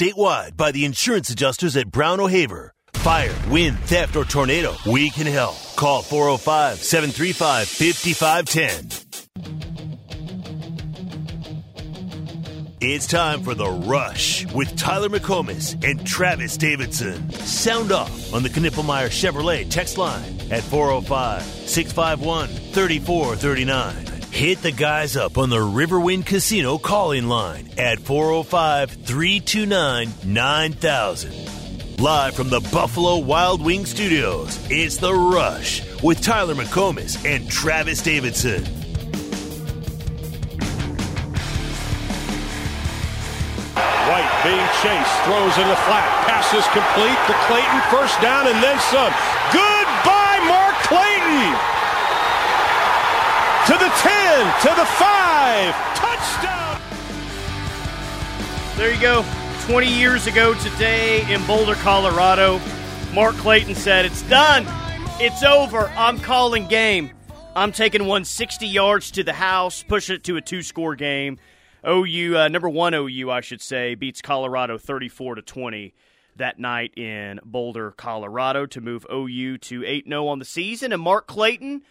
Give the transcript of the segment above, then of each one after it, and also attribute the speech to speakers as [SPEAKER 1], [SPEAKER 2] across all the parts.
[SPEAKER 1] Statewide by the insurance adjusters at Brown O'Haver. Fire, wind, theft, or tornado, we can help. Call 405 735 5510. It's time for The Rush with Tyler McComas and Travis Davidson. Sound off on the Knippelmier Chevrolet text line at 405 651 3439. Hit the guys up on the Riverwind Casino calling line at 405 329 9000. Live from the Buffalo Wild Wing Studios, it's The Rush with Tyler McComas and Travis Davidson.
[SPEAKER 2] White being chased, throws in the flat, pass is complete to Clayton, first down and then some. Goodbye, Mark Clayton! To the 10, to the 5, touchdown!
[SPEAKER 3] There you go. 20 years ago today in Boulder, Colorado, Mark Clayton said, It's done. It's over. I'm calling game. I'm taking one 60 yards to the house, pushing it to a two score game. OU, uh, number one OU, I should say, beats Colorado 34 to 20 that night in Boulder, Colorado to move OU to 8 0 on the season. And Mark Clayton,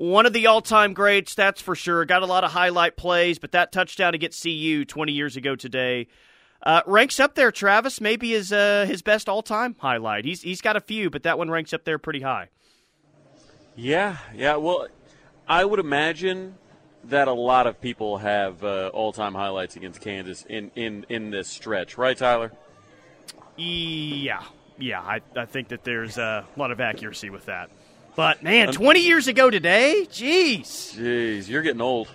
[SPEAKER 3] one of the all time greats, that's for sure. Got a lot of highlight plays, but that touchdown against CU 20 years ago today uh, ranks up there, Travis. Maybe his uh, his best all time highlight. He's he's got a few, but that one ranks up there pretty high.
[SPEAKER 4] Yeah, yeah. Well, I would imagine that a lot of people have uh, all time highlights against Kansas in, in, in this stretch, right, Tyler?
[SPEAKER 3] Yeah, yeah. I, I think that there's a lot of accuracy with that. But man, 20 years ago today, jeez,
[SPEAKER 4] jeez, you're getting old.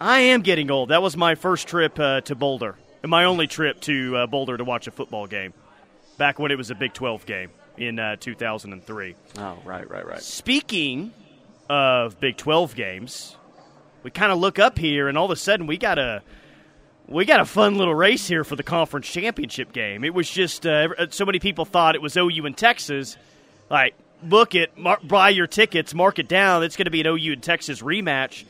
[SPEAKER 3] I am getting old. That was my first trip uh, to Boulder, and my only trip to uh, Boulder to watch a football game. Back when it was a Big 12 game in uh, 2003.
[SPEAKER 4] Oh, right, right, right.
[SPEAKER 3] Speaking of Big 12 games, we kind of look up here, and all of a sudden we got a we got a fun little race here for the conference championship game. It was just uh, so many people thought it was OU and Texas. Like, book it, buy your tickets, mark it down. It's going to be an OU and Texas rematch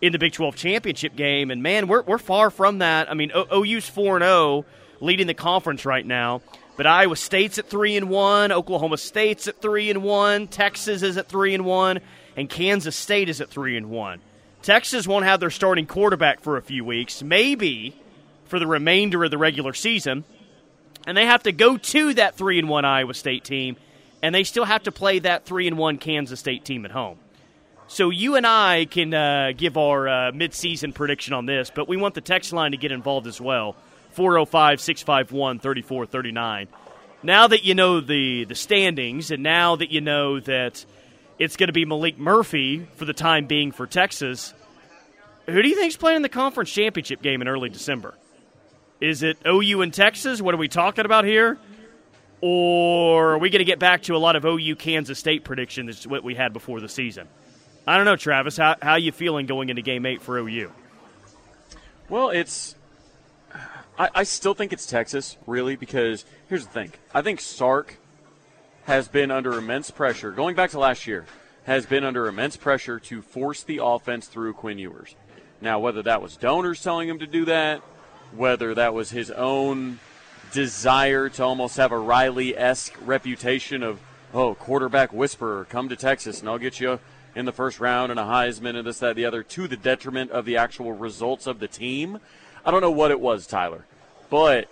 [SPEAKER 3] in the Big 12 championship game. And man, we're we're far from that. I mean, o- OU's four and zero, oh, leading the conference right now. But Iowa State's at three and one, Oklahoma State's at three and one, Texas is at three and one, and Kansas State is at three and one. Texas won't have their starting quarterback for a few weeks, maybe for the remainder of the regular season. And they have to go to that 3 and 1 Iowa State team and they still have to play that 3 and 1 Kansas State team at home. So you and I can uh, give our uh, midseason prediction on this, but we want the text line to get involved as well. 405 651 3439. Now that you know the, the standings, and now that you know that it's going to be Maalik Murphy for the time being for Texas. Who do you think's playing in the conference championship game in early December? Is it OU and Texas? What are we talking about here? Or are we going to get back to a lot of OU Kansas State predictions, what we had before the season? I don't know, Travis. How how you feeling going into Game Eight for OU?
[SPEAKER 4] Well, it's. I, I still think it's Texas, really, because here's the thing. I think Sark has been under immense pressure, going back to last year, has been under immense pressure to force the offense through Quinn Ewers. Now, whether that was donors telling him to do that, whether that was his own desire to almost have a Riley esque reputation of, oh, quarterback whisperer, come to Texas and I'll get you in the first round and a Heisman and this, that, the other, to the detriment of the actual results of the team. I don't know what it was, Tyler, but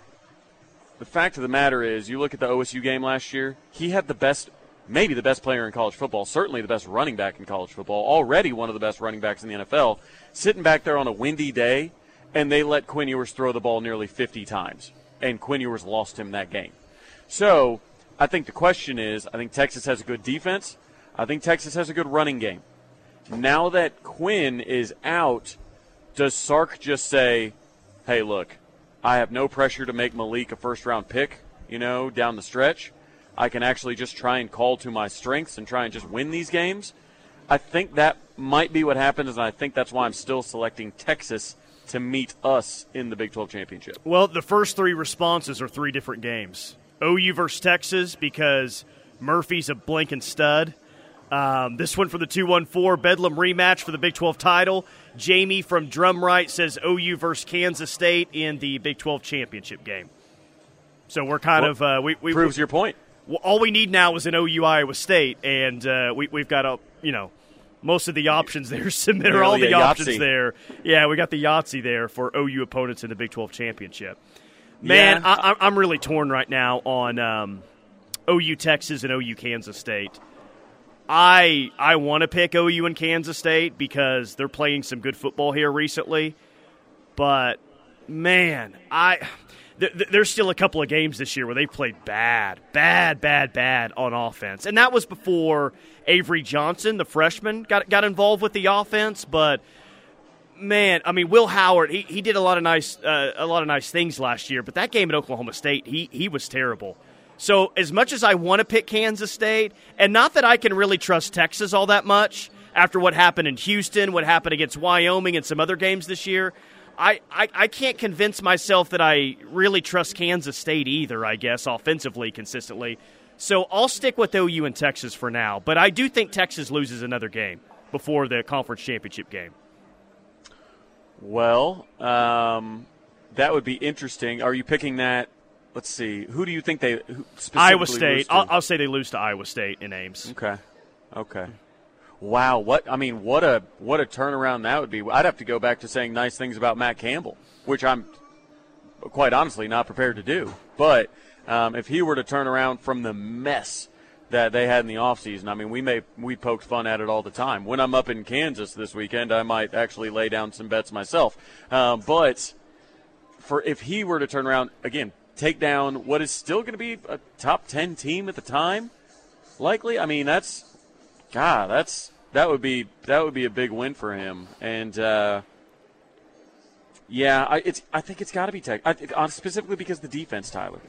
[SPEAKER 4] the fact of the matter is, you look at the OSU game last year, he had the best, maybe the best player in college football, certainly the best running back in college football, already one of the best running backs in the NFL, sitting back there on a windy day, and they let Quinn Ewers throw the ball nearly 50 times, and Quinn Ewers lost him that game. So, I think the question is, I think Texas has a good defense. I think Texas has a good running game. Now that Quinn is out, does Sark just say, hey, look, I have no pressure to make Maalik a first round pick, you know, down the stretch. I can actually just try and call to my strengths and try and just win these games. I think that might be what happens, and I think that's why I'm still selecting Texas to meet us in the Big 12 championship.
[SPEAKER 3] Well, the first three responses are three different games OU versus Texas because Murphy's a blinking stud. Um, this one for the 214 Bedlam rematch for the Big 12 title. Jamie from Drumright says OU versus Kansas State in the Big 12 championship game. So we're kind
[SPEAKER 4] Well,
[SPEAKER 3] of uh, we, we
[SPEAKER 4] Proves your point.
[SPEAKER 3] well, all we need now is an OU Iowa State, and uh, we, we've got a you know most of the options there. Submit are all the options
[SPEAKER 4] Yahtzee.
[SPEAKER 3] there. Yeah, we got the Yahtzee there for OU opponents in the Big Twelve championship. Man,
[SPEAKER 4] Yeah.
[SPEAKER 3] I, I'm really torn right now on um, OU Texas and OU Kansas State. I I want to pick OU and Kansas State because they're playing some good football here recently, but man, I th- th- there's still a couple of games this year where they played bad, bad, bad, bad on offense, and that was before Avery Johnson, the freshman, got got involved with the offense. But man, I mean, Will Howard, he, he did a lot of nice uh, a lot of nice things last year, but that game at Oklahoma State, he he was terrible. So as much as I want to pick Kansas State, and not that I can really trust Texas all that much after what happened in Houston, what happened against Wyoming, and some other games this year. I, I, I can't convince myself that I really trust Kansas State either, I guess, offensively consistently. So I'll stick with OU and Texas for now. But I do think Texas loses another game before the conference championship game.
[SPEAKER 4] Well, um, that would be interesting. Are you picking that? Let's see. Who do you think they who specifically
[SPEAKER 3] Iowa State. I'll, I'll say they lose to Iowa State in Ames.
[SPEAKER 4] Okay. Okay. Wow, what I mean, what a what a turnaround that would be. I'd have to go back to saying nice things about Matt Campbell, which I'm quite honestly not prepared to do. But um, if he were to turn around from the mess that they had in the offseason, I mean, we may we poked fun at it all the time. When I'm up in Kansas this weekend, I might actually lay down some bets myself. Um, but for if he were to turn around again, take down what is still going to be a top ten team at the time, likely. I mean, that's God, that's that would be that would be a big win for him. And uh, yeah, I, it's I think it's got to be Tech, I, uh, specifically because the defense, Tyler.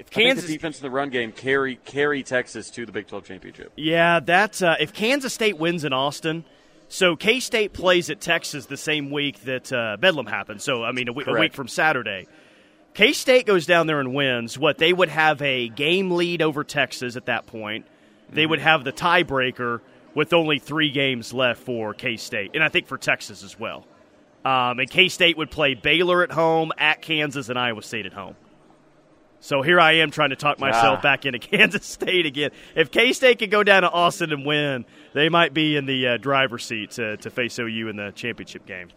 [SPEAKER 3] If Kansas,
[SPEAKER 4] the defense in the run game carry carry Texas to the Big 12 championship.
[SPEAKER 3] yeah, that's uh, if Kansas State wins in Austin. So K State plays at Texas the same week that uh, Bedlam happened. So I mean, a, week from Saturday. K State goes down there and wins. What they would have a game lead over Texas at that point. They would have the tiebreaker with only three games left for K State, and I think for Texas as well. Um, and K State would play Baylor at home, at Kansas, and Iowa State at home. So here I am trying to talk myself
[SPEAKER 4] Ah.
[SPEAKER 3] back into Kansas State again. If K State could go down to Austin and win, they might be in the uh, driver's seat to, to face OU in the championship game.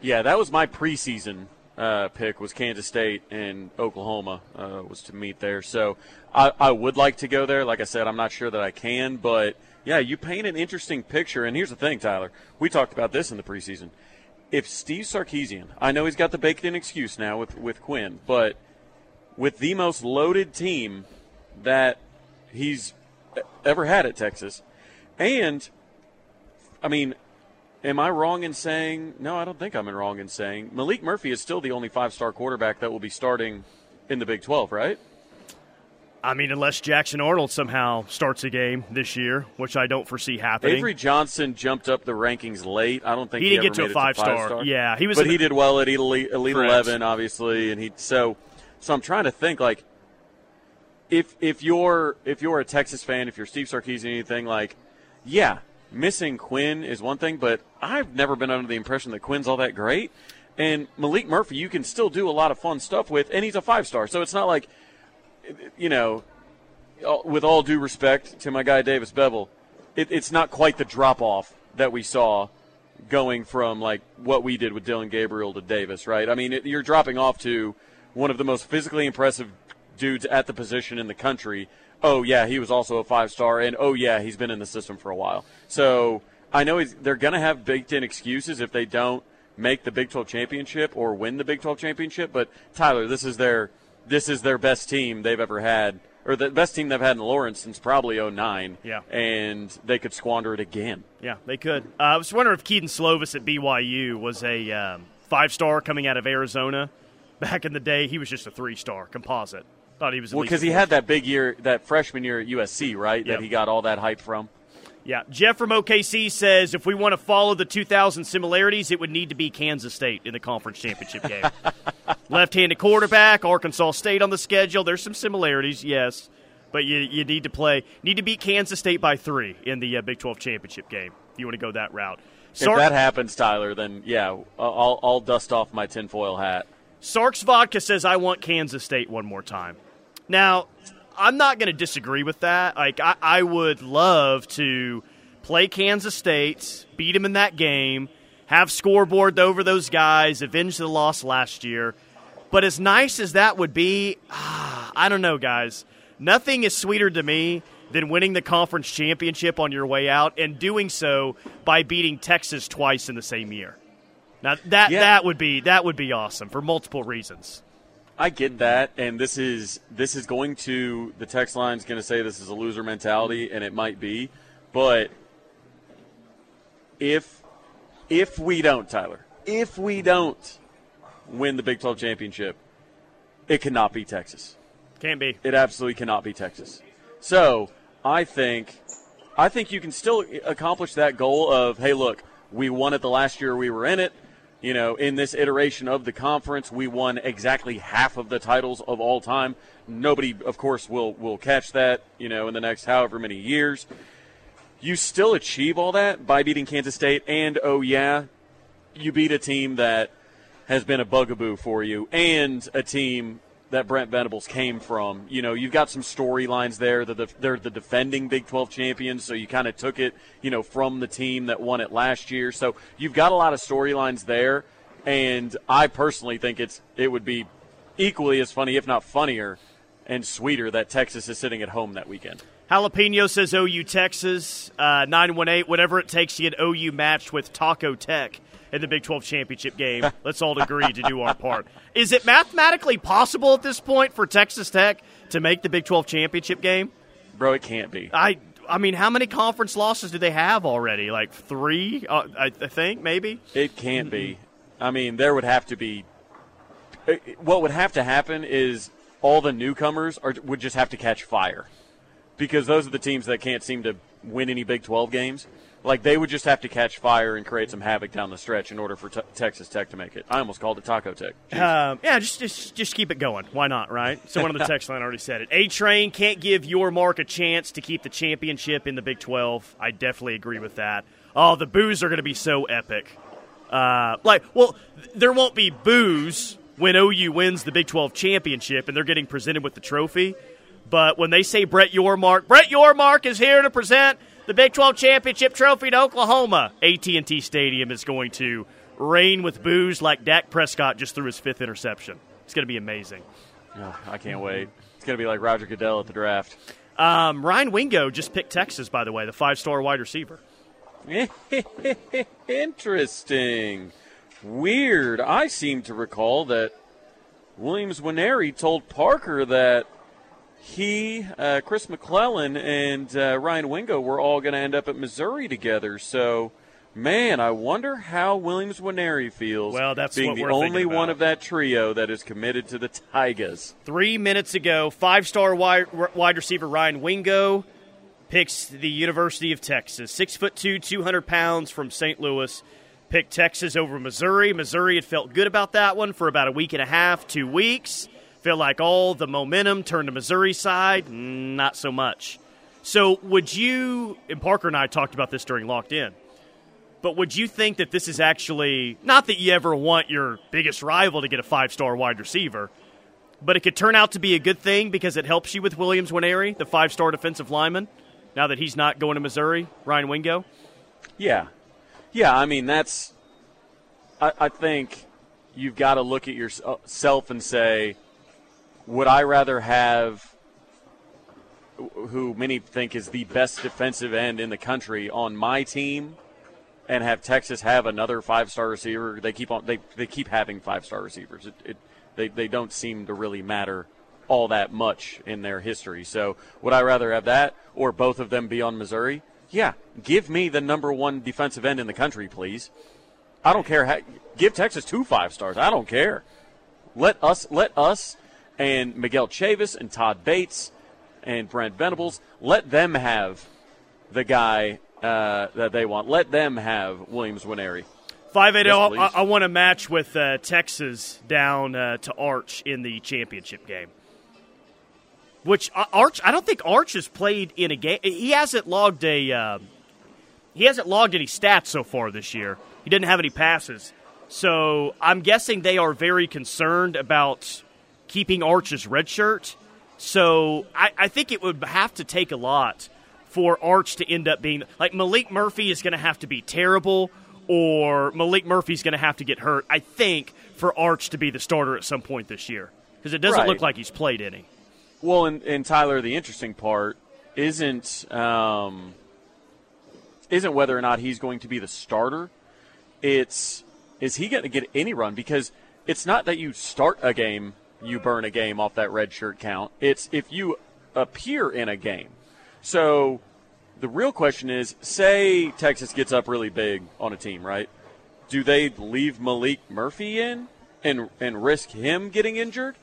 [SPEAKER 4] Yeah, that was my preseason uh, pick was Kansas State and Oklahoma uh, was to meet there. So I, I would like to go there. Like I said, I'm not sure that I can, but yeah, you paint an interesting picture. And here's the thing, Tyler. We talked about this in the preseason. If Steve Sarkisian, I know he's got the baked-in excuse now with with Quinn, but with the most loaded team that he's ever had at Texas, and I mean, Am I wrong in saying? No, I don't think I'm wrong in saying Maalik Murphy is still the only five-star quarterback that will be starting in the Big 12, right?
[SPEAKER 3] I mean, unless Jackson Arnold somehow starts a game this year, which I don't foresee happening.
[SPEAKER 4] Avery Johnson jumped up the rankings late. I don't think
[SPEAKER 3] He
[SPEAKER 4] he,
[SPEAKER 3] didn't get to a
[SPEAKER 4] made it
[SPEAKER 3] five-star.
[SPEAKER 4] five-star.
[SPEAKER 3] Yeah, he was
[SPEAKER 4] but he
[SPEAKER 3] the-
[SPEAKER 4] did well at Elite, Elite Eleven, obviously, and he so. So I'm trying to think like, if if you're if you're a Texas fan, if you're Steve Sarkisian, anything like, yeah, missing Quinn is one thing, but I've never been under the impression that Quinn's all that great. And Maalik Murphy, you can still do a lot of fun stuff with, and he's a five star. So it's not like, you know, with all due respect to my guy Davis Beville, it, it's not quite the drop off that we saw going from like what we did with Dillon Gabriel to Davis, right? I mean, it, you're dropping off to one of the most physically impressive dudes at the position in the country. Oh yeah, he was also a five star, and oh yeah, he's been in the system for a while. So I know he's, they're going to have baked in excuses if they don't make the Big 12 championship or win the Big 12 championship. But Tyler, this is their this is their best team they've ever had, or the best team they've had in Lawrence since probably 09.
[SPEAKER 3] Yeah.
[SPEAKER 4] and they could squander it again.
[SPEAKER 3] Yeah, they could. Uh, I was wondering if Kedon Slovis at BYU was a um, five star coming out of Arizona. Back in the day, he was just a three star composite. Thought he was
[SPEAKER 4] Well, because he had that big year, that freshman year at USC, right?
[SPEAKER 3] Yep.
[SPEAKER 4] That he got all that hype from.
[SPEAKER 3] Yeah, Jeff from OKC says if we want to follow the 2000 similarities, it would need to be Kansas State in the conference championship game. Left-handed quarterback, Arkansas State on the schedule. There's some similarities, yes, but you you need to play need to beat Kansas State by three in the uh, Big 12 championship game if you want to go that route.
[SPEAKER 4] If that happens, Tyler, then yeah, I'll, I'll dust off my tinfoil hat.
[SPEAKER 3] Sark's Vodka says, I want Kansas State one more time. Now, I'm not going to disagree with that. Like, I, I would love to play Kansas State, beat them in that game, have scoreboard over those guys, avenge the loss last year. But as nice as that would be, ah, I don't know, guys. Nothing is sweeter to me than winning the conference championship on your way out and doing so by beating Texas twice in the same year. Now that
[SPEAKER 4] Yeah.
[SPEAKER 3] that would be that would be awesome for multiple reasons.
[SPEAKER 4] I get that, and this is this is going to the text line's going to say this is a loser mentality, and it might be, but if if we don't, Tyler, if we don't win the Big 12 championship, it cannot be Texas.
[SPEAKER 3] Can't be.
[SPEAKER 4] It absolutely cannot be Texas. So I think I think you can still accomplish that goal of hey, look, we won it the last year we were in it. You know, in this iteration of the conference, we won exactly half of the titles of all time. Nobody, of course, will will catch that. You know, in the next however many years, you still achieve all that by beating Kansas State, and oh yeah, you beat a team that has been a bugaboo for you, and a team that Brent Venables came from. You know, you've got some storylines there. That the, they're the defending Big 12 champions, so you kind of took it, you know, from the team that won it last year. So you've got a lot of storylines there, and I personally think it's it would be equally as funny, if not funnier, and sweeter that Texas is sitting at home that weekend.
[SPEAKER 3] Jalapeno says OU Texas uh, nine one eight. Whatever it takes to get OU matched with Taco Tech in the Big Twelve championship game. Let's all agree to do our part. Is it mathematically possible at this point for Texas Tech to make the Big Twelve championship game?
[SPEAKER 4] Bro, it can't be.
[SPEAKER 3] I I mean, how many conference losses do they have already? Like three, uh, I, I think maybe.
[SPEAKER 4] It can't be. I mean, there would have to be. uh, What would have to happen is all the newcomers are, would just have to catch fire, because those are the teams that can't seem to win any Big 12 games. Like they would just have to catch fire and create some havoc down the stretch in order for te- Texas Tech to make it. I almost called it Taco Tech.
[SPEAKER 3] Um, yeah, just, just just keep it going. Why not, right? Someone on the text line already said it. A Train can't give Yormark a chance to keep the championship in the Big 12. I definitely agree with that. Oh, the boos are going to be so epic. Uh, like, well, there won't be boos when OU wins the Big 12 championship and they're getting presented with the trophy. But when they say Brett Yormark, Brett Yormark is here to present the Big 12 championship trophy to Oklahoma. AT&T Stadium is going to rain with booze like Dak Prescott just threw his fifth interception. It's going to be amazing.
[SPEAKER 4] Oh, I can't wait. It's going to be like Roger Goodell at the draft.
[SPEAKER 3] Um, Ryan Wingo just picked Texas, by the way, the five-star wide receiver.
[SPEAKER 4] Interesting. Weird. I seem to recall that Williams Nwaneri told Parker that he, uh, Chris McClellan, and uh, Ryan Wingo were all going to end up at Missouri together. So, man, I wonder how Williams Nwaneri feels.
[SPEAKER 3] Well, that's
[SPEAKER 4] being the only one of that trio that is committed to the Tigers.
[SPEAKER 3] Three minutes ago, five-star wide, wide receiver Ryan Wingo picks the University of Texas. Six foot two, two hundred pounds from St. Louis. Picked Texas over Missouri. Missouri had felt good about that one for about a week and a half, two weeks. Felt like all the momentum turned to Missouri side. Not so much. So, would you, and Parker and I talked about this during Locked In, but would you think that this is actually, not that you ever want your biggest rival to get a five star wide receiver, but it could turn out to be a good thing because it helps you with Williams Nwaneri, the five star defensive lineman, now that he's not going to Missouri, Ryan Wingo?
[SPEAKER 4] Yeah. Yeah, I mean, that's. I, I think you've got to look at yourself uh, and say, would I rather have who many think is the best defensive end in the country on my team and have Texas have another five star receiver? They keep on they, they keep having five star receivers. It, it, they, they don't seem to really matter all that much in their history. So would I rather have that or both of them be on Missouri? Yeah, give me the number one defensive end in the country, please. I don't care. How, give Texas two five stars. I don't care. Let us let us and Miguel Chavis and Todd Bates and Brent Venables let them have the guy uh, that they want. Let them have Williams Nwaneri.
[SPEAKER 3] 580,
[SPEAKER 4] Yes,
[SPEAKER 3] I. I want to match with uh, Texas down uh, to Arch in the championship game. Which uh, Arch, I don't think Arch has played in a game. He hasn't logged a, uh, he hasn't logged any stats so far this year. He didn't have any passes, So I'm guessing they are very concerned about keeping Arch's red shirt. So I, I think it would have to take a lot for Arch to end up being like Maalik Murphy is going to have to be terrible, or Maalik Murphy's going to have to get hurt. I think for Arch to be the starter at some point this year because it doesn't
[SPEAKER 4] Right.
[SPEAKER 3] look like he's played any.
[SPEAKER 4] Well, and, and Tyler, the interesting part isn't um, isn't whether or not he's going to be the starter. It's is he going to get any run? Because it's not that you start a game, you burn a game off that red shirt count. It's if you appear in a game. So the real question is, say Texas gets up really big on a team, right? Do they leave Maalik Murphy in and and risk him getting injured?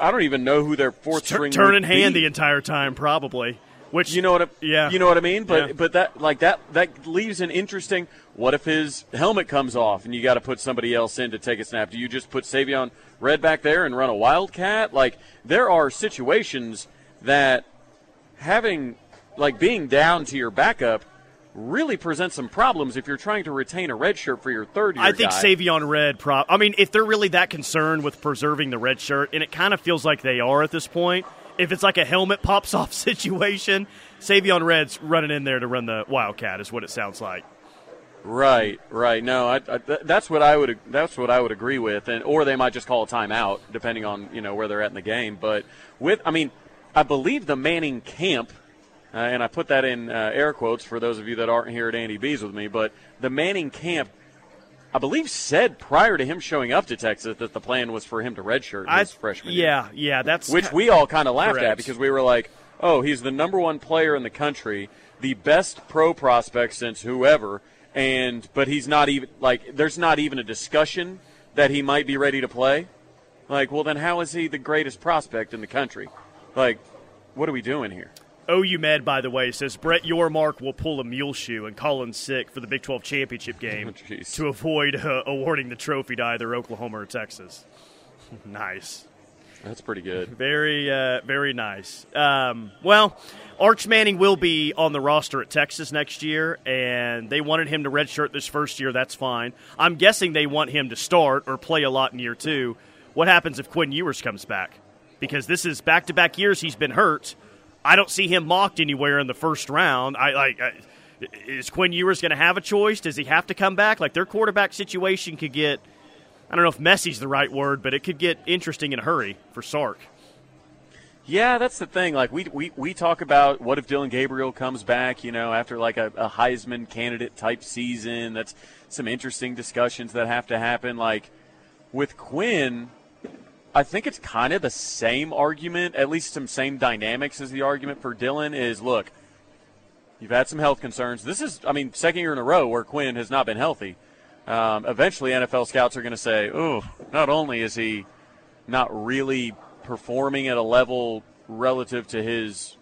[SPEAKER 4] I don't even know who their fourth
[SPEAKER 3] Tur-
[SPEAKER 4] string
[SPEAKER 3] turn in hand
[SPEAKER 4] be.
[SPEAKER 3] the entire time, probably. Which
[SPEAKER 4] You know what? I,
[SPEAKER 3] Yeah.
[SPEAKER 4] You know what I mean. But
[SPEAKER 3] Yeah.
[SPEAKER 4] but that like that that leaves an interesting. What if his helmet comes off and you got to put somebody else in to take a snap? Do you just put Savion Red back there and run a wildcat? Like there are situations that having like being down to your backup really presents some problems if you're trying to retain a red shirt for your third year
[SPEAKER 3] I think
[SPEAKER 4] guy.
[SPEAKER 3] Savion Red. Pro- I mean, if they're really that concerned with preserving the red shirt, and it kind of feels like they are at this point. If it's like a helmet pops off situation, Savion Red's running in there to run the Wildcat, is what it sounds like.
[SPEAKER 4] Right, right. No, I, I, that's what I would that's what I would agree with, and or they might just call a timeout depending on you know where they're at in the game. But with, I mean, I believe the Manning camp, uh, and I put that in uh, air quotes for those of you that aren't here at Andy B's with me. But the Manning camp, I believe, said prior to him showing up to Texas that the plan was for him to redshirt his
[SPEAKER 3] I,
[SPEAKER 4] freshman year
[SPEAKER 3] yeah, yeah, that's
[SPEAKER 4] which we all kind of laughed at because we were like, "Oh, he's the number one player in the country, the best pro prospect since whoever," and but he's not even like there's not even a discussion that he might be ready to play. Like, well, then how is he the greatest prospect in the country? Like, what are we doing here?
[SPEAKER 3] OU Med, by the way, says Brett Yormark will pull a mule shoe and call in sick for the Big 12 championship game
[SPEAKER 4] Oh,
[SPEAKER 3] to avoid uh, awarding the trophy to either Oklahoma or Texas. nice.
[SPEAKER 4] That's pretty good.
[SPEAKER 3] Very, uh, very nice. Um, well, Arch Manning will be on the roster at Texas next year, and they wanted him to redshirt this first year. That's fine. I'm guessing they want him to start or play a lot in year two. What happens if Quinn Ewers comes back? Because this is back to back years he's been hurt. I don't see him mocked anywhere in the first round. I like. Is Quinn Ewers going to have a choice? Does he have to come back? Like their quarterback situation could get. I don't know if messy's the right word, but it could get interesting in a hurry for Sark.
[SPEAKER 4] Yeah, that's the thing. Like we we, we talk about what if Dillon Gabriel comes back, you know, after like a, a Heisman candidate type season. That's some interesting discussions that have to happen. Like with Quinn, I think it's kind of the same argument, at least some same dynamics as the argument for Dillon is look, you've had some health concerns. This is I mean, second year in a row where Quinn has not been healthy. Um, eventually NFL scouts are going to say, "Oh, not only is he not really performing at a level relative to his,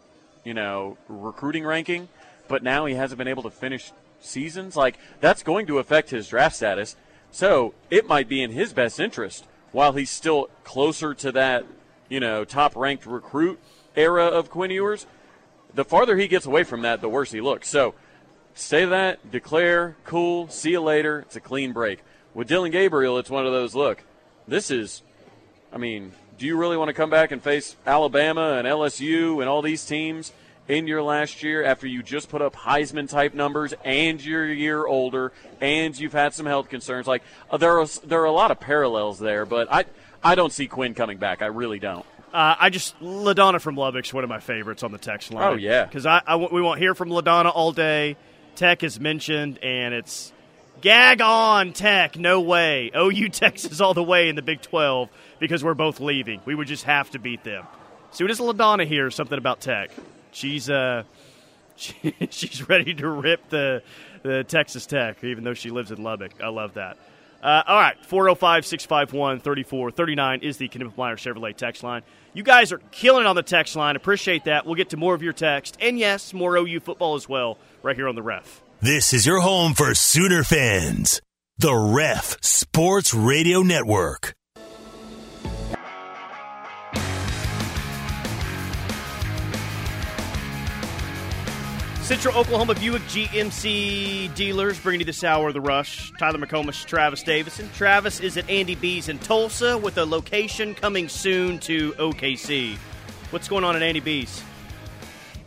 [SPEAKER 4] you know, recruiting ranking, but now he hasn't been able to finish seasons. Like that's going to affect his draft status. So it might be in his best interest while he's still closer to that, you know, top ranked recruit era of Quinn Ewers. The farther he gets away from that, the worse he looks. So say that, declare, cool, see you later. It's a clean break. With Dillon Gabriel, it's one of those. Look, this is I mean, do you really want to come back and face Alabama and LSU and all these teams in your last year after you just put up Heisman type numbers and you're a year older and you've had some health concerns? Like uh, there are there are a lot of parallels there, but I I don't see Quinn coming back. I really don't.
[SPEAKER 3] Uh, I just Ladonna from Lubbock's one of my favorites on the text line.
[SPEAKER 4] Oh, yeah.
[SPEAKER 3] because I, I we won't hear from Ladonna all day. Tech is mentioned, and it's gag on Tech. No way. OU Texas all the way in the Big Twelve because we're both leaving. We would just have to beat them. Soon as Ladonna hears something about Tech, she's uh she, she's ready to rip the the Texas Tech, even though she lives in Lubbock. I love that. Uh, all right, 405 651 3439 is the Knippelmier Chevrolet text line. You guys are killing on the text line. Appreciate that. We'll get to more of your text. And yes, more OU football as well, right here on the ref.
[SPEAKER 1] This is your home for Sooner fans. The Ref Sports Radio Network.
[SPEAKER 3] Central Oklahoma Buick GMC dealers bringing you this hour of the rush. Tyler McComas, Travis Davison. Travis is at Andy B's in Tulsa with a location coming soon to OKC. What's going on at Andy B's?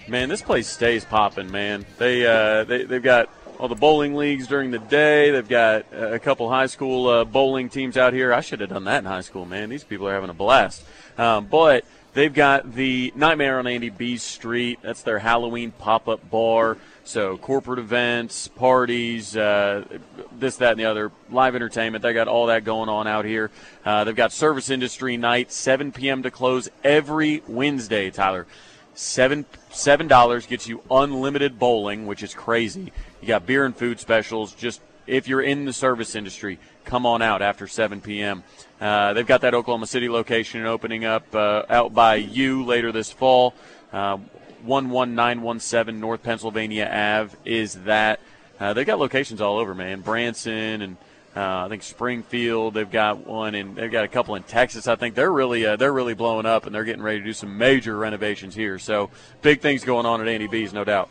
[SPEAKER 4] Man, this place stays popping, man. They, uh, they they've got all the bowling leagues during the day. They've got a couple high school uh, bowling teams out here. I should have done that in high school, man. These people are having a blast. Um, but They've got the Nightmare on Andy B Street. That's their Halloween pop up bar. So corporate events, parties, uh, this, that, and the other, live entertainment. They got all that going on out here. Uh, they've got service industry night, 7 p.m. to close every Wednesday. Tyler, seven seven dollars gets you unlimited bowling, which is crazy. You got beer and food specials. Just if you're in the service industry, come on out after 7 p.m. Uh, they've got that Oklahoma City location opening up uh, out by you later this fall. Uh, 11917 North Pennsylvania Ave is that. Uh, they've got locations all over, man. Branson and uh, I think Springfield. They've got one, and they've got a couple in Texas. I think they're really uh, they're really blowing up, and they're getting ready to do some major renovations here. So big things going on at Andy B's, no doubt.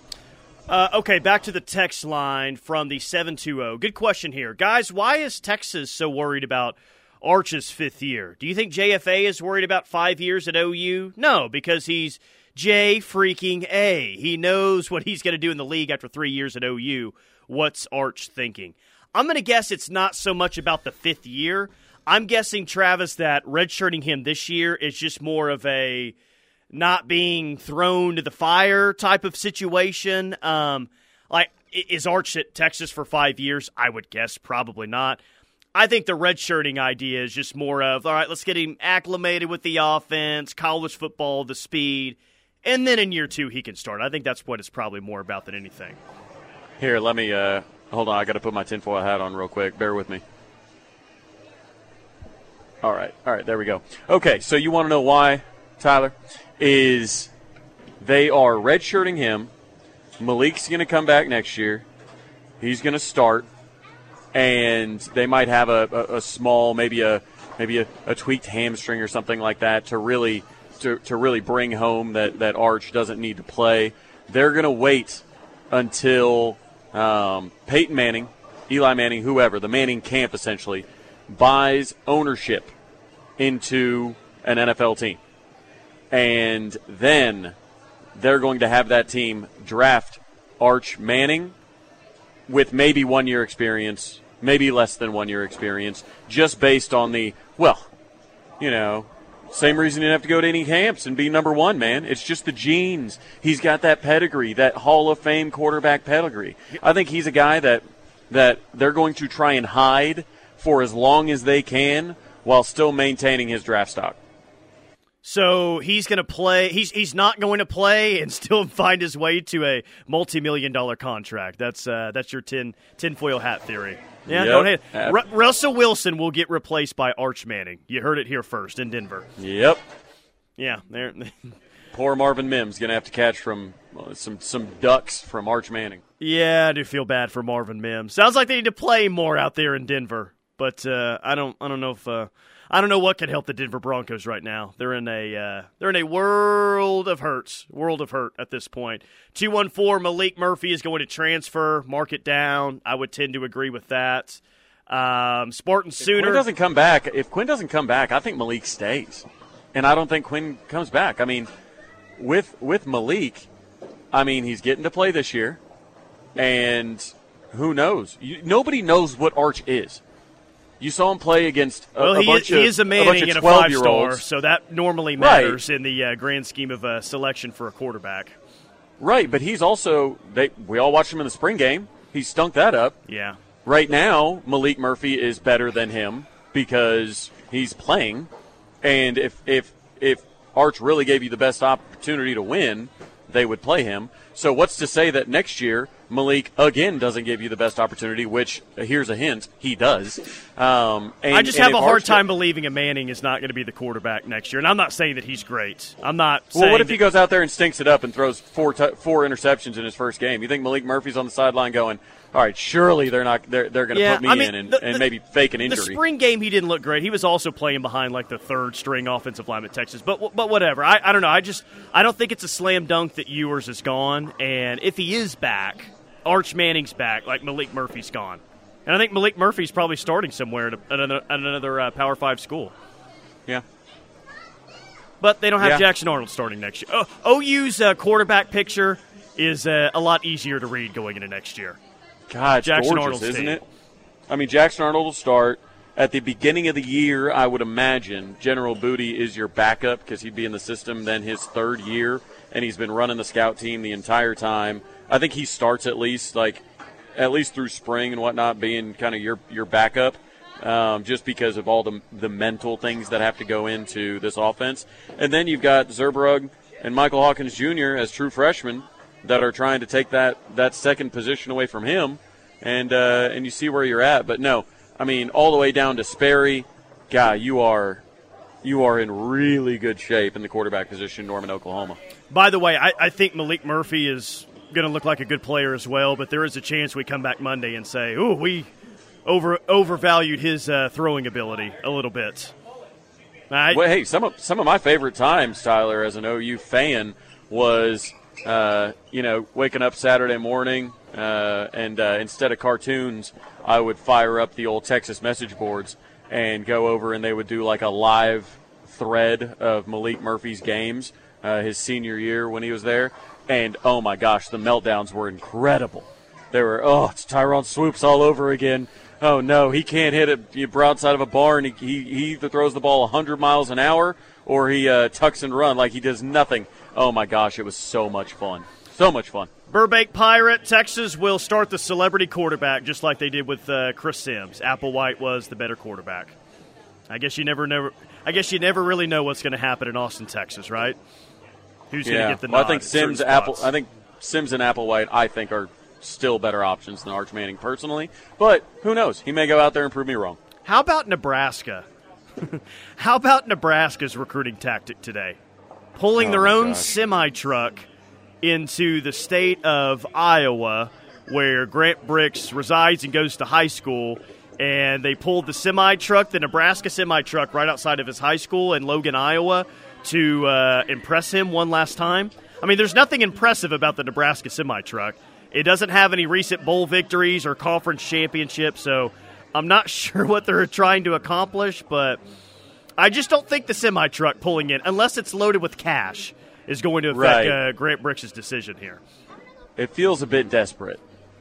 [SPEAKER 3] Uh, okay, back to the text line from the 720. Good question here. Guys, why is Texas so worried about Arch's fifth year? Do you think JFA is worried about five years at OU? No, because he's J freaking A. He knows what he's going to do in the league after three years at OU. What's Arch thinking? I'm going to guess it's not so much about the fifth year. I'm guessing, Travis, that redshirting him this year is just more of a not being thrown to the fire type of situation. Um, like, is Arch at Texas for five years? I would guess probably not. I think the redshirting idea is just more of all right. Let's get him acclimated with the offense, college football, the speed, and then in year two he can start. I think that's what it's probably more about than anything.
[SPEAKER 4] Here, let me uh, hold on. I got to put my tinfoil hat on real quick. Bear with me. All right, all right, there we go. Okay, so you want to know why, Tyler? is they are redshirting him. Maalik's going to come back next year. He's going to start, and they might have a, a, a small, maybe a maybe a, a, tweaked hamstring or something like that to really to, to really bring home that that Arch doesn't need to play. They're going to wait until um, Peyton Manning, Eli Manning, whoever the Manning camp essentially buys ownership into an NFL team and then they're going to have that team draft Arch Manning with maybe one year experience, maybe less than one year experience, just based on the, well, you know, same reason you have to go to any camps and be number one, man. It's just the genes. He's got that pedigree, that Hall of Fame quarterback pedigree. I think he's a guy that that they're going to try and hide for as long as they can while still maintaining his draft stock.
[SPEAKER 3] So he's going to play. He's he's not going to play and still find his way to a multi-million dollar contract. That's uh, that's your tin tinfoil hat theory. Yeah, yep. don't hate. Russell Wilson will get replaced by Arch Manning. You heard it here first in Denver.
[SPEAKER 4] Yep.
[SPEAKER 3] Yeah, there.
[SPEAKER 4] Poor Marvin Mims going to have to catch from uh, some some ducks from Arch Manning.
[SPEAKER 3] Yeah, I do feel bad for Marvin Mims. Sounds like they need to play more out there in Denver, but uh, I don't I don't know if. Uh, I don't know what could help the Denver Broncos right now. They're in a uh, they're in a world of hurts, world of hurt at this point. Two one four Maalik Murphy is going to transfer, mark it down. I would tend to agree with that. Um, Spartan if Sooner
[SPEAKER 4] Quinn doesn't come back. If Quinn doesn't come back, I think Maalik stays, and I don't think Quinn comes back. I mean, with with Maalik, I mean he's getting to play this year, and who knows? You, nobody knows what Arch is. You saw him play against a,
[SPEAKER 3] well,
[SPEAKER 4] a bunch
[SPEAKER 3] he,
[SPEAKER 4] of
[SPEAKER 3] he is a Manning
[SPEAKER 4] and
[SPEAKER 3] a five star, so that normally matters right. in the uh, grand scheme of a selection for a quarterback.
[SPEAKER 4] Right, but he's also they we all watched him in the spring game. He stunk that up.
[SPEAKER 3] Yeah.
[SPEAKER 4] Right now, Maalik Murphy is better than him because he's playing, and if if if Arch really gave you the best opportunity to win, they would play him. So what's to say that next year Maalik again doesn't give you the best opportunity, which uh, here's a hint, he does. Um, and,
[SPEAKER 3] I just have a hard time believing a Manning is not going to be the quarterback next year. And I'm not saying that he's great. I'm not.
[SPEAKER 4] Well, what if he goes out there and stinks it up and throws four t- four interceptions in his first game? You think Maalik Murphy's on the sideline going, "All right, surely they're not they're, they're going to
[SPEAKER 3] Yeah,
[SPEAKER 4] put me
[SPEAKER 3] I mean,
[SPEAKER 4] in and,
[SPEAKER 3] the-
[SPEAKER 4] and maybe fake an injury.
[SPEAKER 3] The
[SPEAKER 4] injury."
[SPEAKER 3] spring game, he didn't look great. He was also playing behind like the third string offensive line at Texas. But but whatever. I, I don't know. I just I don't think it's a slam dunk that Ewers is gone. And if he is back, Arch Manning's back. Like Maalik Murphy's gone. And I think Maalik Murphy's probably starting somewhere at, another, at another uh, Power Five school.
[SPEAKER 4] yeah.
[SPEAKER 3] But they don't have
[SPEAKER 4] Yeah.
[SPEAKER 3] Jackson Arnold starting next year. Oh, OU's uh, quarterback picture is uh, a lot easier to read going into next year.
[SPEAKER 4] God,
[SPEAKER 3] Jackson
[SPEAKER 4] gorgeous,
[SPEAKER 3] Arnold's
[SPEAKER 4] isn't it? I mean, Jackson Arnold will start at the beginning of the year. I would imagine General Booty is your backup because he'd be in the system then his third year, and he's been running the scout team the entire time. I think he starts at least like at least through spring and whatnot, being kind of your your backup. Um, just because of all the the mental things that have to go into this offense, and then you've got Zerbrug and Michael Hawkins Jr. as true freshmen that are trying to take that that second position away from him and uh, and you see where you're at. But no, I mean all the way down to Sperry, guy, you are you are in really good shape in the quarterback position, Norman, Oklahoma.
[SPEAKER 3] By the way, I, I think Maalik Murphy is going to look like a good player as well, but there is a chance we come back Monday and say, "Ooh, we over overvalued his uh, throwing ability a little bit." I,
[SPEAKER 4] Well, hey, some of some of my favorite times, Tyler, as an OU fan, was uh, you know waking up Saturday morning uh, and uh, instead of cartoons, I would fire up the old Texas message boards and go over, and they would do like a live thread of Maalik Murphy's games, uh, his senior year when he was there, and oh my gosh, the meltdowns were incredible. They were, oh, it's Tyrone Swoopes all over again. Oh no, he can't hit it the broadside of a barn. He, he, he either throws the ball 100 miles an hour or he uh, tucks and run like he does nothing. Oh my gosh, it was so much fun. So much fun.
[SPEAKER 3] Burbank Pirate, Texas will start the celebrity quarterback just like they did with uh, Chris Simms. Applewhite was the better quarterback. I guess you never know. I guess you never really know what's going to happen in Austin, Texas, right? Who's going to get the
[SPEAKER 4] well, I think Simms, Apple. I think Simms and Applewhite. I think are still better options than Arch Manning personally. But who knows? He may go out there and prove me wrong.
[SPEAKER 3] How about Nebraska? How about Nebraska's recruiting tactic today? Pulling
[SPEAKER 4] Oh,
[SPEAKER 3] their own semi truck into the state of Iowa, where Grant Brix resides and goes to high school. And they pulled the semi truck, the Nebraska semi truck, right outside of his high school in Logan, Iowa, to uh, impress him one last time. I mean, there's nothing impressive about the Nebraska semi truck. It doesn't have any recent bowl victories or conference championships, so I'm not sure what they're trying to accomplish, but I just don't think the semi truck pulling in, unless it's loaded with cash, is going to affect
[SPEAKER 4] Right.
[SPEAKER 3] uh, Grant Brix' decision here.
[SPEAKER 4] it feels a bit desperate,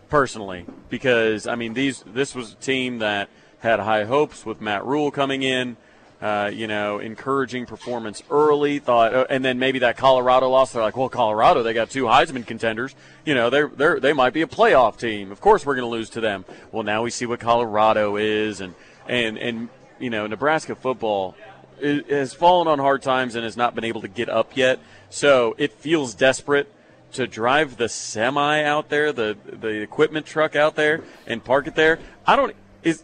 [SPEAKER 4] personally, because I mean these this was a team that had high hopes with Matt Rhule coming in. Uh, you know, encouraging performance early. Thought, uh, and then maybe that Colorado loss. They're like, well, Colorado, they got two Heisman contenders. You know, they're they they might be a playoff team. Of course, we're going to lose to them. Well, now we see what Colorado is, and and and you know, Nebraska football has fallen on hard times and has not been able to get up yet. So it feels desperate to drive the semi out there, the the equipment truck out there, and park it there. I don't is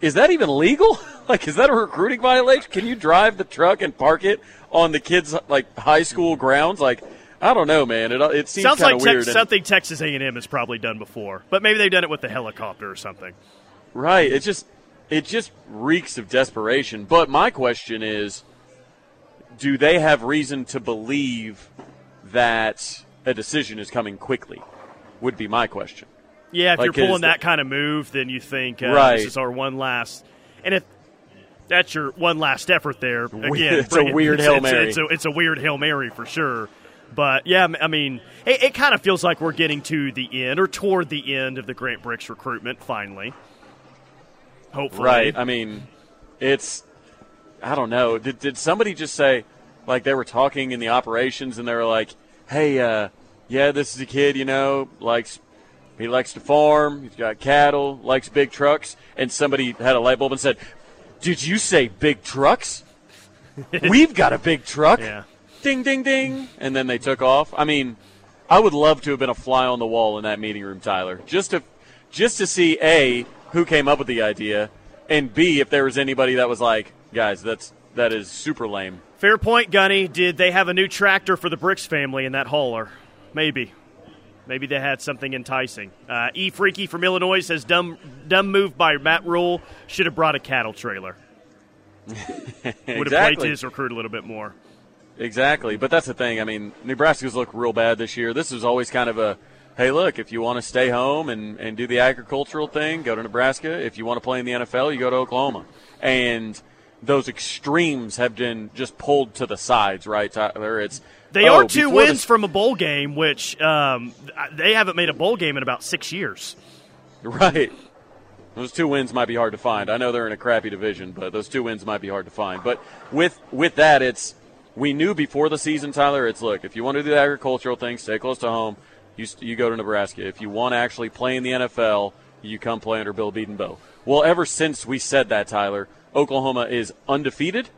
[SPEAKER 4] is that even legal? like, is that a recruiting violation? Can you drive the truck and park it on the kids' like high school grounds? Like, I don't know, man. It it seems
[SPEAKER 3] Sounds like Tex-
[SPEAKER 4] weird. and-
[SPEAKER 3] something Texas A&M has probably done before, but maybe they've done it with the helicopter or something.
[SPEAKER 4] Right. It just it just reeks of desperation. But my question is do they have reason to believe that a decision is coming quickly? Would be my question.
[SPEAKER 3] Yeah, if
[SPEAKER 4] Like,
[SPEAKER 3] you're pulling
[SPEAKER 4] the-
[SPEAKER 3] that kind of move, then you think uh,
[SPEAKER 4] Right.
[SPEAKER 3] this is our one last. And if that's your one last effort there, again,
[SPEAKER 4] It's a
[SPEAKER 3] it-
[SPEAKER 4] weird
[SPEAKER 3] it's,
[SPEAKER 4] Hail
[SPEAKER 3] it's-
[SPEAKER 4] Mary.
[SPEAKER 3] It's a, it's a weird hail mary for sure. But yeah, I mean, it, it kind of feels like we're getting to the end or toward the end of the Grant Brix recruitment. Finally, hopefully,
[SPEAKER 4] Right. I mean, it's I don't know. Did did somebody just say like they were talking in the operations and they were like, "Hey, uh, yeah, this is a kid, you know, likes he likes to farm, he's got cattle, likes big trucks." And somebody had a light bulb and said, "Did you say big trucks? We've got a big truck."
[SPEAKER 3] Yeah.
[SPEAKER 4] Ding ding ding. And then they took off. I mean, I would love to have been a fly on the wall in that meeting room, Tyler, just to just to see a who came up with the idea, and b if there was anybody that was like, guys, that's that is super lame.
[SPEAKER 3] Fair point, Gunny. Did they have a new tractor for the Brix family in that hauler? Maybe. Maybe they had something enticing. Uh, e Freaky from Illinois says dumb dumb move by Matt Rhule. should have brought a cattle trailer. Would have played to his recruit a little bit more.
[SPEAKER 4] Exactly, but that's the thing. I mean, Nebraska's look real bad this year. This is always kind of a, hey, look, if you want to stay home and, and do the agricultural thing, go to Nebraska. If you want to play in the NFL, you go to Oklahoma. And those extremes have been just pulled to the sides, right, Tyler? It's
[SPEAKER 3] They
[SPEAKER 4] oh,
[SPEAKER 3] are two
[SPEAKER 4] before the-
[SPEAKER 3] wins from a bowl game, which um, they haven't made a bowl game in about six years.
[SPEAKER 4] Right. Those two wins might be hard to find. I know they're in a crappy division, but those two wins might be hard to find. But with with that, it's we knew before the season, Tyler. It's look if you want to do the agricultural thing, stay close to home. You you go to Nebraska. If you want to actually play in the NFL, you come play under Bill Bedenbaugh. Well, ever since we said that, Tyler, Oklahoma is undefeated,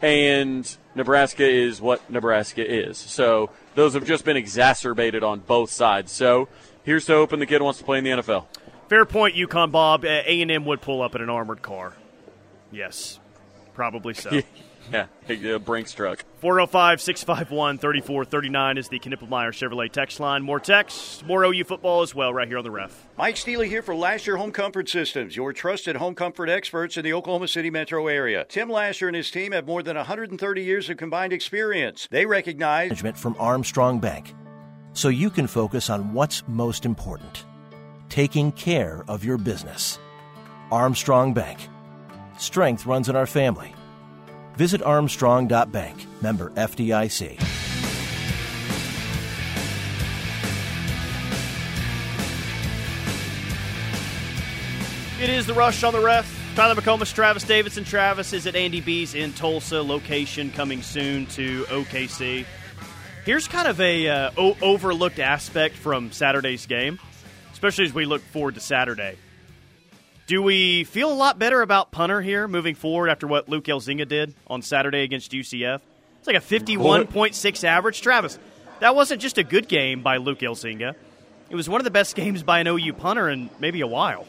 [SPEAKER 4] and Nebraska is what Nebraska is. So those have just been exacerbated on both sides. So here's to hoping the kid wants to play in the NFL.
[SPEAKER 3] Fair point, Yukon Bob. A and M would pull up in an armored car. Yes, probably so.
[SPEAKER 4] Yeah, a Brinks truck.
[SPEAKER 3] 405 651 3439 is the Knippelmier Chevrolet text line. More text, more OU football as well, right here on the ref.
[SPEAKER 5] Mike Steely here for Lasher Home Comfort Systems, your trusted home comfort experts in the Oklahoma City metro area. Tim Lasher and his team have more than 130 years of combined experience. They recognize
[SPEAKER 6] management from Armstrong Bank so you can focus on what's most important taking care of your business. Armstrong Bank. Strength runs in our family. Visit armstrong.bank, member FDIC.
[SPEAKER 3] It is the rush on the ref. Tyler McComas, Travis Davidson. Travis is at Andy B's in Tulsa, location coming soon to OKC. Here's kind of a uh, o- overlooked aspect from Saturday's game, especially as we look forward to Saturday. Do we feel a lot better about punter here moving forward after what Luke Elzinga did on Saturday against UCF? It's like a 51.6 average. Travis, that wasn't just a good game by Luke Elzinga. It was one of the best games by an OU punter in maybe a while.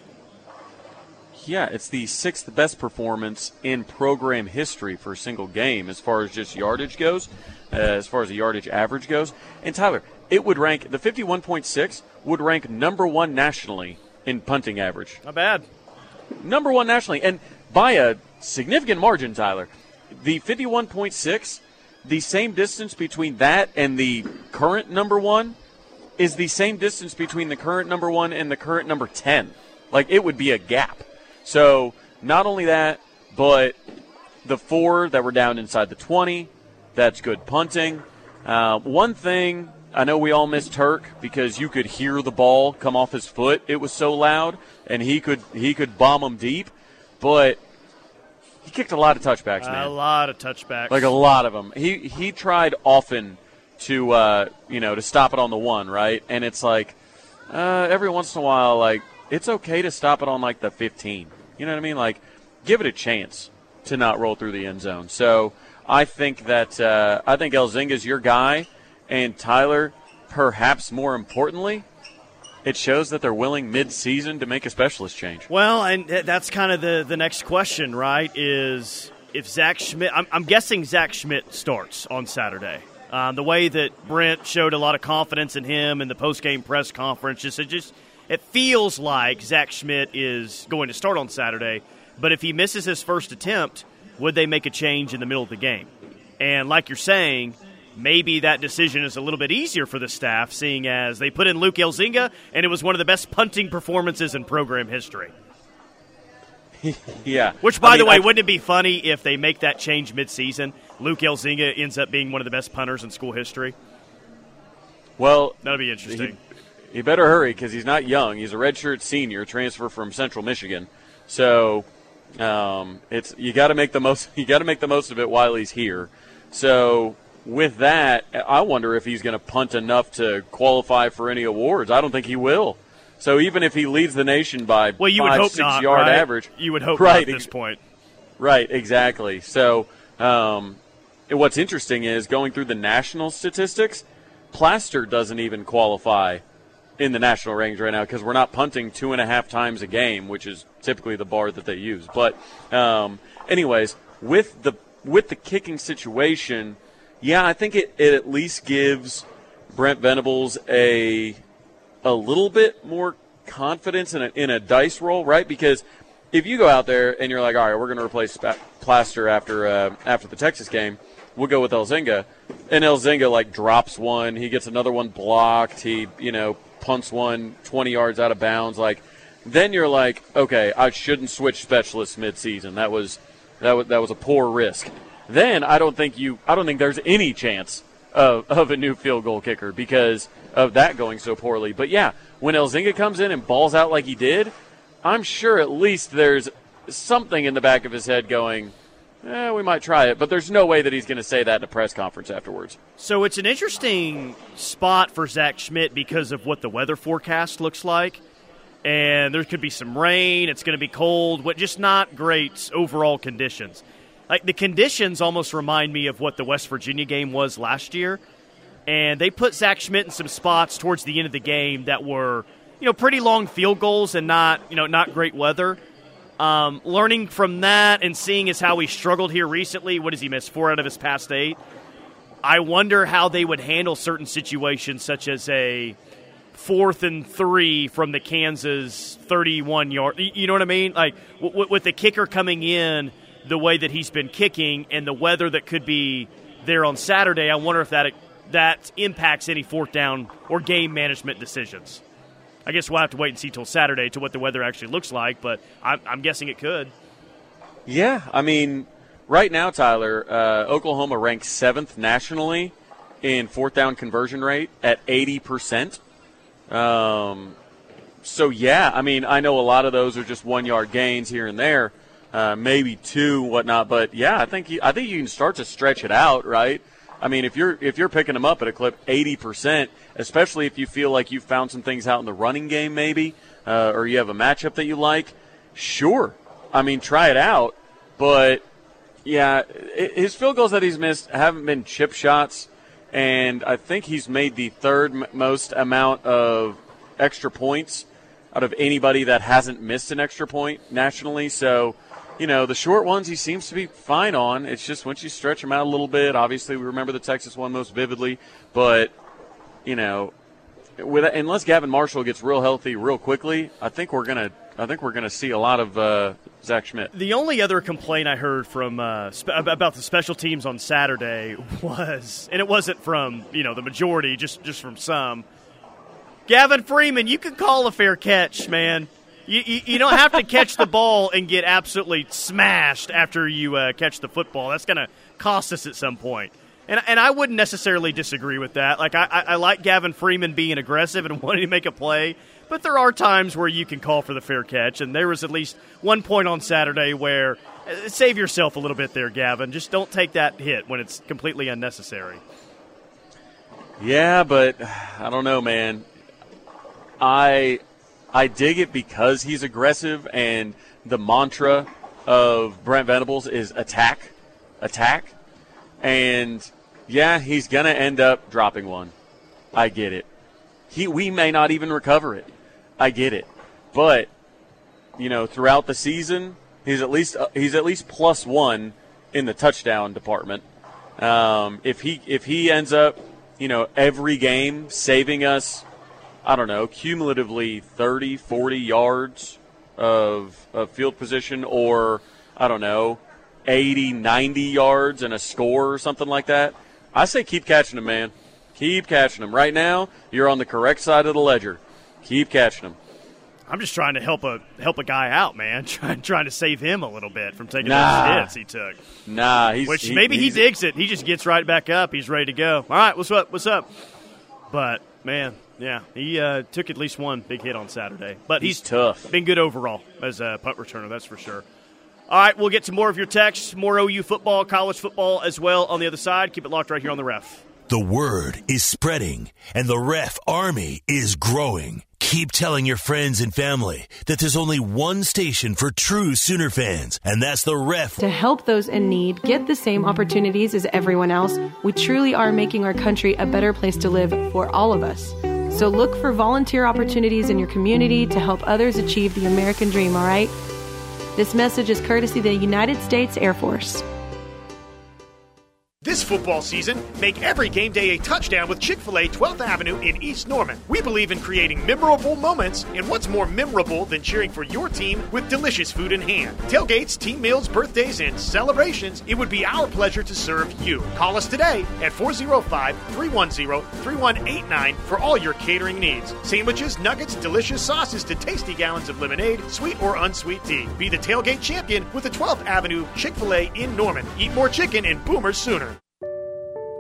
[SPEAKER 4] Yeah, it's the sixth best performance in program history for a single game as far as just yardage goes, uh, as far as the yardage average goes. And Tyler, it would rank, the 51.6 would rank number one nationally in punting average.
[SPEAKER 3] Not bad.
[SPEAKER 4] Number one nationally, and by a significant margin, Tyler. The 51.6, the same distance between that and the current number one is the same distance between the current number one and the current number 10. Like, it would be a gap. So, not only that, but the four that were down inside the 20, that's good punting. Uh, one thing, I know we all missed Turk because you could hear the ball come off his foot. It was so loud, and he could he could bomb them deep, but he kicked a lot of touchbacks, man
[SPEAKER 3] A lot of touchbacks.
[SPEAKER 4] like a lot of them. He he tried often to uh, you know to stop it on the one right, and it's like uh, every once in a while, like it's okay to stop it on like the 15. You know what I mean? Like give it a chance to not roll through the end zone. So I think that uh, I think Elzinga's your guy, and Tyler, perhaps more importantly. It shows that they're willing mid-season to make a specialist change.
[SPEAKER 3] Well, and that's kind of the, the next question, right? Is if Zach Schmit, I'm, I'm guessing Zach Schmit starts on Saturday. Um, the way that Brent showed a lot of confidence in him in the post-game press conference, just it just it feels like Zach Schmit is going to start on Saturday. But if he misses his first attempt, would they make a change in the middle of the game? And like you're saying, maybe that decision is a little bit easier for the staff, seeing as they put in Luke Elzinga, and it was one of the best punting performances in program history.
[SPEAKER 4] Yeah.
[SPEAKER 3] Which, by
[SPEAKER 4] I
[SPEAKER 3] the way,
[SPEAKER 4] I-
[SPEAKER 3] wouldn't it be funny if they make that change midseason? Luke Elzinga ends up being one of the best punters in school history.
[SPEAKER 4] well,
[SPEAKER 3] That'd be interesting.
[SPEAKER 4] He, he better hurry because he's not young. He's a redshirt senior, transfer from Central Michigan. So um, it's you got to make the most. You got to make the most of it while he's here. So with that, I wonder if he's going to punt enough to qualify for any awards. I don't think he will. So even if he leads the nation by
[SPEAKER 3] well, you
[SPEAKER 4] five,
[SPEAKER 3] would hope
[SPEAKER 4] six
[SPEAKER 3] not.
[SPEAKER 4] yard
[SPEAKER 3] right?
[SPEAKER 4] average,
[SPEAKER 3] You would hope
[SPEAKER 4] right?
[SPEAKER 3] not at this point.
[SPEAKER 4] Right, exactly. So, um, and what's interesting is going through the national statistics, Plaster doesn't even qualify in the national range right now because we're not punting two and a half times a game, which is typically the bar that they use. But, um, anyways, with the with the kicking situation, yeah, I think it, it at least gives Brent Venables a a little bit more confidence in a, in a dice roll, right? Because if you go out there and you're like, all right, we're going to replace Plaster after uh, after the Texas game, we'll go with Elzinga, and Elzinga like drops one, he gets another one blocked, he you know punts one 20 yards out of bounds, like then you're like, okay, I shouldn't switch specialists midseason. That was that was that was a poor risk. Then I don't think you I don't think there's any chance of, of a new field goal kicker because of that going so poorly. But yeah, when Elzinga comes in and balls out like he did, I'm sure at least there's something in the back of his head going, eh, we might try it. But there's no way that he's going to say that in a press conference afterwards.
[SPEAKER 3] So it's an interesting spot for Zach Schmit because of what the weather forecast looks like. And there could be some rain. It's going to be cold, but just not great overall conditions. Like the conditions almost remind me of what the West Virginia game was last year. And they put Zach Schmit in some spots towards the end of the game that were, you know, pretty long field goals and not, you know, not great weather. Um, learning from that and seeing as how he struggled here recently, what does he miss? Four out of his past eight. I wonder how they would handle certain situations, such as a fourth and three from the Kansas 31 yard. You know what I mean? Like with the kicker coming in the way that he's been kicking and the weather that could be there on Saturday, I wonder if that that impacts any fourth down or game management decisions. I guess we'll have to wait and see till Saturday to what the weather actually looks like, but I'm, I'm guessing it could.
[SPEAKER 4] Yeah, I mean, right now, Tyler, uh, Oklahoma ranks seventh nationally in fourth down conversion rate at 80%. Um, so, yeah, I mean, I know a lot of those are just one yard gains here and there, uh, maybe two, whatnot. But yeah, I think you, I think you can start to stretch it out, right? I mean, if you're if you're picking them up at a clip 80%, especially if you feel like you've found some things out in the running game, maybe, uh, or you have a matchup that you like, sure. I mean, try it out. But yeah, his field goals that he's missed haven't been chip shots, and I think he's made the third most amount of extra points out of anybody that hasn't missed an extra point nationally. So you know, the short ones he seems to be fine on. It's just once you stretch him out a little bit, obviously we remember the Texas one most vividly, but you know, with unless Gavin Marshall gets real healthy real quickly, I think we're gonna I think we're gonna see a lot of uh, Zach Schmit.
[SPEAKER 3] The only other complaint I heard from uh, spe- about the special teams on Saturday was, and it wasn't from you know the majority, just just from some. Gavin Freeman, you can call a fair catch, man. You, you, you, don't have to catch the ball and get absolutely smashed after you uh, catch the football. That's going to cost us at some point. And, and I wouldn't necessarily disagree with that. Like, I, I like Gavin Freeman being aggressive and wanting to make a play, but there are times where you can call for the fair catch. And there was at least one point on Saturday where uh, save yourself a little bit there, Gavin. Just don't take that hit when it's completely unnecessary.
[SPEAKER 4] Yeah, but I don't know, man. I I dig it because he's aggressive, and the mantra of Brent Venables is attack, attack. And yeah, he's going to end up dropping one. I get it. He, we may not even recover it. I get it. But, you know, throughout the season, he's at least, uh, he's at least plus one in the touchdown department. Um, if he, if he ends up, you know, every game saving us I don't know, cumulatively 30, 40 yards of, of field position or, I don't know, 80, 90 yards and a score or something like that, I say keep catching them, man. Keep catching them. Right now, you're on the correct side of the ledger. Keep catching them.
[SPEAKER 3] I'm just trying to help a help a guy out, man. Trying trying to save him a little bit from taking nah. those hits he took.
[SPEAKER 4] Nah, he's
[SPEAKER 3] which
[SPEAKER 4] he,
[SPEAKER 3] maybe
[SPEAKER 4] he's,
[SPEAKER 3] he digs it. He just gets right back up. He's ready to go. All right, what's up? What's up? But man, yeah, he uh, took at least one big hit on Saturday, but
[SPEAKER 4] he's, he's tough.
[SPEAKER 3] Been good overall as a punt returner, that's for sure. All right, we'll get to more of your texts, more OU football, college football as well on the other side. Keep it locked right here on the ref.
[SPEAKER 1] The word is spreading, and the ref army is growing. Keep telling your friends and family that there's only one station for true Sooner fans, and that's the ref.
[SPEAKER 7] To help those in need get the same opportunities as everyone else, we truly are making our country a better place to live for all of us. So look for volunteer opportunities in your community to help others achieve the American dream, all right? This message is courtesy of the United States Air Force.
[SPEAKER 8] This football season, make every game day a touchdown with Chick fil A 12th Avenue in East Norman. We believe in creating memorable moments, and what's more memorable than cheering for your team with delicious food in hand? Tailgates, team meals, birthdays, and celebrations, it would be our pleasure to serve you. Call us today at 405 310 3189 for all your catering needs. Sandwiches, nuggets, delicious sauces to tasty gallons of lemonade, sweet or unsweet tea. Be the tailgate champion with the 12th Avenue Chick fil A in Norman. Eat more chicken and boomers sooner.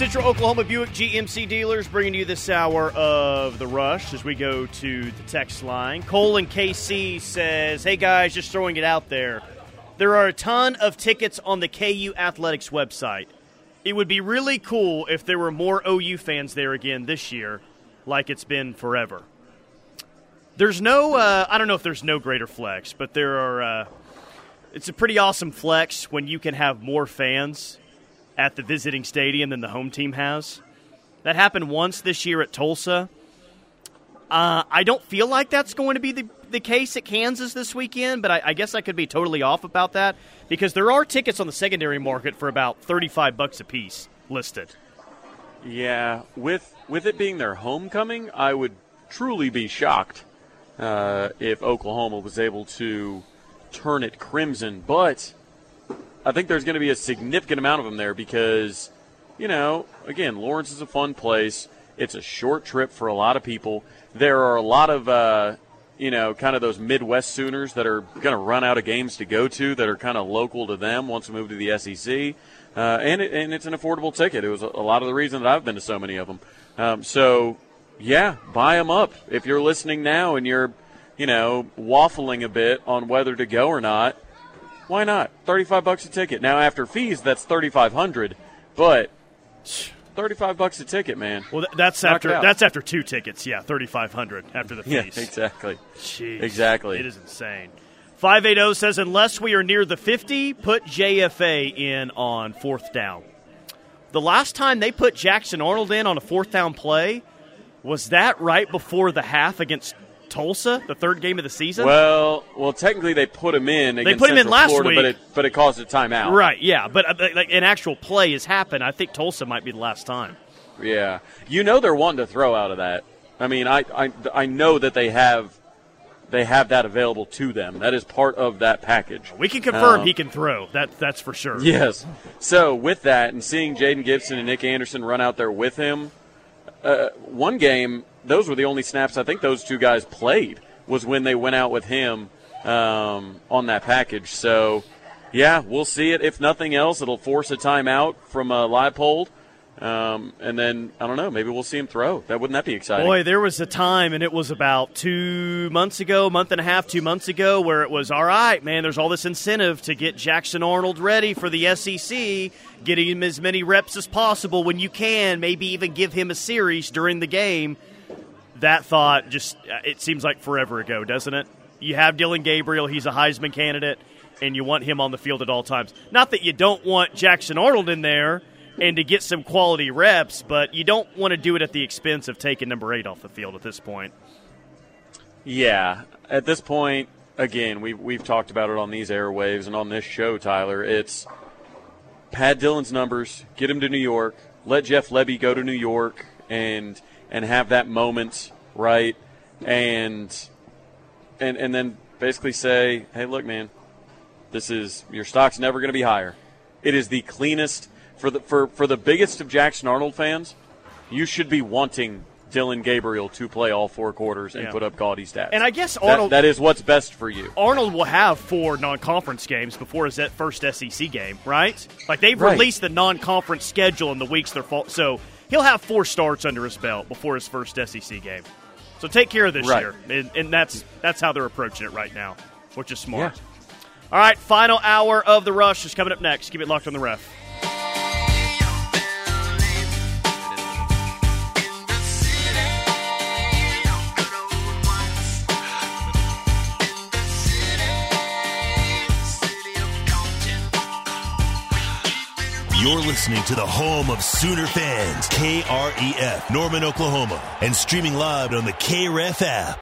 [SPEAKER 3] Central Oklahoma Buick GMC dealers bringing you this hour of the rush as we go to the text line. Cole and KC says, "Hey guys, just throwing it out there. There are a ton of tickets on the KU Athletics website. It would be really cool if there were more OU fans there again this year, like it's been forever." There's no, uh, I don't know if there's no greater flex, but there are. Uh, it's a pretty awesome flex when you can have more fans at the visiting stadium than the home team has. That happened once this year at Tulsa. Uh, I don't feel like that's going to be the, the case at Kansas this weekend, but I, I, guess I could be totally off about that because there are tickets on the secondary market for about thirty-five bucks a piece listed.
[SPEAKER 4] Yeah, with with it being their homecoming, I would truly be shocked uh, if Oklahoma was able to turn it crimson. But I think there's going to be a significant amount of them there because, you know, again, Lawrence is a fun place. It's a short trip for a lot of people. There are a lot of, uh, you know, kind of those Midwest Sooners that are going to run out of games to go to that are kind of local to them once we move to the SEC. Uh, and, it, and it's an affordable ticket. It was a, lot of the reason that I've been to so many of them. Um, so, yeah, buy them up. If you're listening now and you're, you know, waffling a bit on whether to go or not – why not? 35 bucks a ticket. Now after fees that's 3500, but 35 bucks a ticket, man.
[SPEAKER 3] Well, that's Knock after that's after two tickets. Yeah, 3500 after the fees.
[SPEAKER 4] Yeah, exactly.
[SPEAKER 3] Jeez.
[SPEAKER 4] Exactly.
[SPEAKER 3] It is insane. 580 says unless we are near the 50, put JFA in on fourth down. The last time they put Jackson Arnold in on a fourth down play was that right before the half against Tulsa, the third game of the season?
[SPEAKER 4] Well, well, technically they put him in.
[SPEAKER 3] They put him
[SPEAKER 4] Central
[SPEAKER 3] in last
[SPEAKER 4] Florida,
[SPEAKER 3] week,
[SPEAKER 4] but it but it caused a timeout.
[SPEAKER 3] Right? Yeah, but uh, like an actual play has happened. I think Tulsa might be the last time.
[SPEAKER 4] Yeah, you know they're wanting to throw out of that. I mean, I I, I know that they have they have that available to them. That is part of that package.
[SPEAKER 3] We can confirm um, he can throw. That that's for sure.
[SPEAKER 4] Yes. So with that, and seeing Jayden Gibson and Nick Anderson run out there with him, uh, one game those were the only snaps I think those two guys played was when they went out with him um, on that package. So, yeah, we'll see it. If nothing else, it'll force a timeout from uh, Leipold. Um, and then I don't know. Maybe we'll see him throw. That wouldn't that be exciting?
[SPEAKER 3] Boy, there was a time, and it was about two months ago, month and a half, two months ago, where it was all right, man. There's all this incentive to get Jackson Arnold ready for the SEC, getting him as many reps as possible when you can. Maybe even give him a series during the game that thought just uh, it seems like forever ago, doesn't it? You have Dillon Gabriel; he's a Heisman candidate, and you want him on the field at all times. Not that you don't want Jackson Arnold in there and to get some quality reps, but you don't want to do it at the expense of taking number eight off the field at this point.
[SPEAKER 4] Yeah, at this point, again, we've we've talked about it on these airwaves and on this show, Tyler. It's pad Dillon's numbers, get him to New York, let Jeff Lebby go to New York, and and have that moment, right? And and and then basically say, "Hey, look, man, this is your stock's never going to be higher. It is the cleanest for the for for the biggest of Jackson Arnold fans, you should be wanting Dillon Gabriel to play all four quarters and
[SPEAKER 3] Yeah.
[SPEAKER 4] put up gaudy stats.
[SPEAKER 3] And I guess
[SPEAKER 4] That-
[SPEAKER 3] Arnold-
[SPEAKER 4] that is what's best for you.
[SPEAKER 3] Arnold will have four non-conference games before his that first SEC game, right? Like they've
[SPEAKER 4] Right.
[SPEAKER 3] released the non-conference schedule in the weeks they're fall- so he'll have four starts under his belt before his first SEC game. So take care of this
[SPEAKER 4] Right.
[SPEAKER 3] year, and, and that's that's how they're approaching it right now, which is smart. All right, final hour of the rush is coming up next. Keep it locked on the ref.
[SPEAKER 1] You're listening to the home of Sooner fans, KREF, Norman, Oklahoma, and streaming live on the KREF app.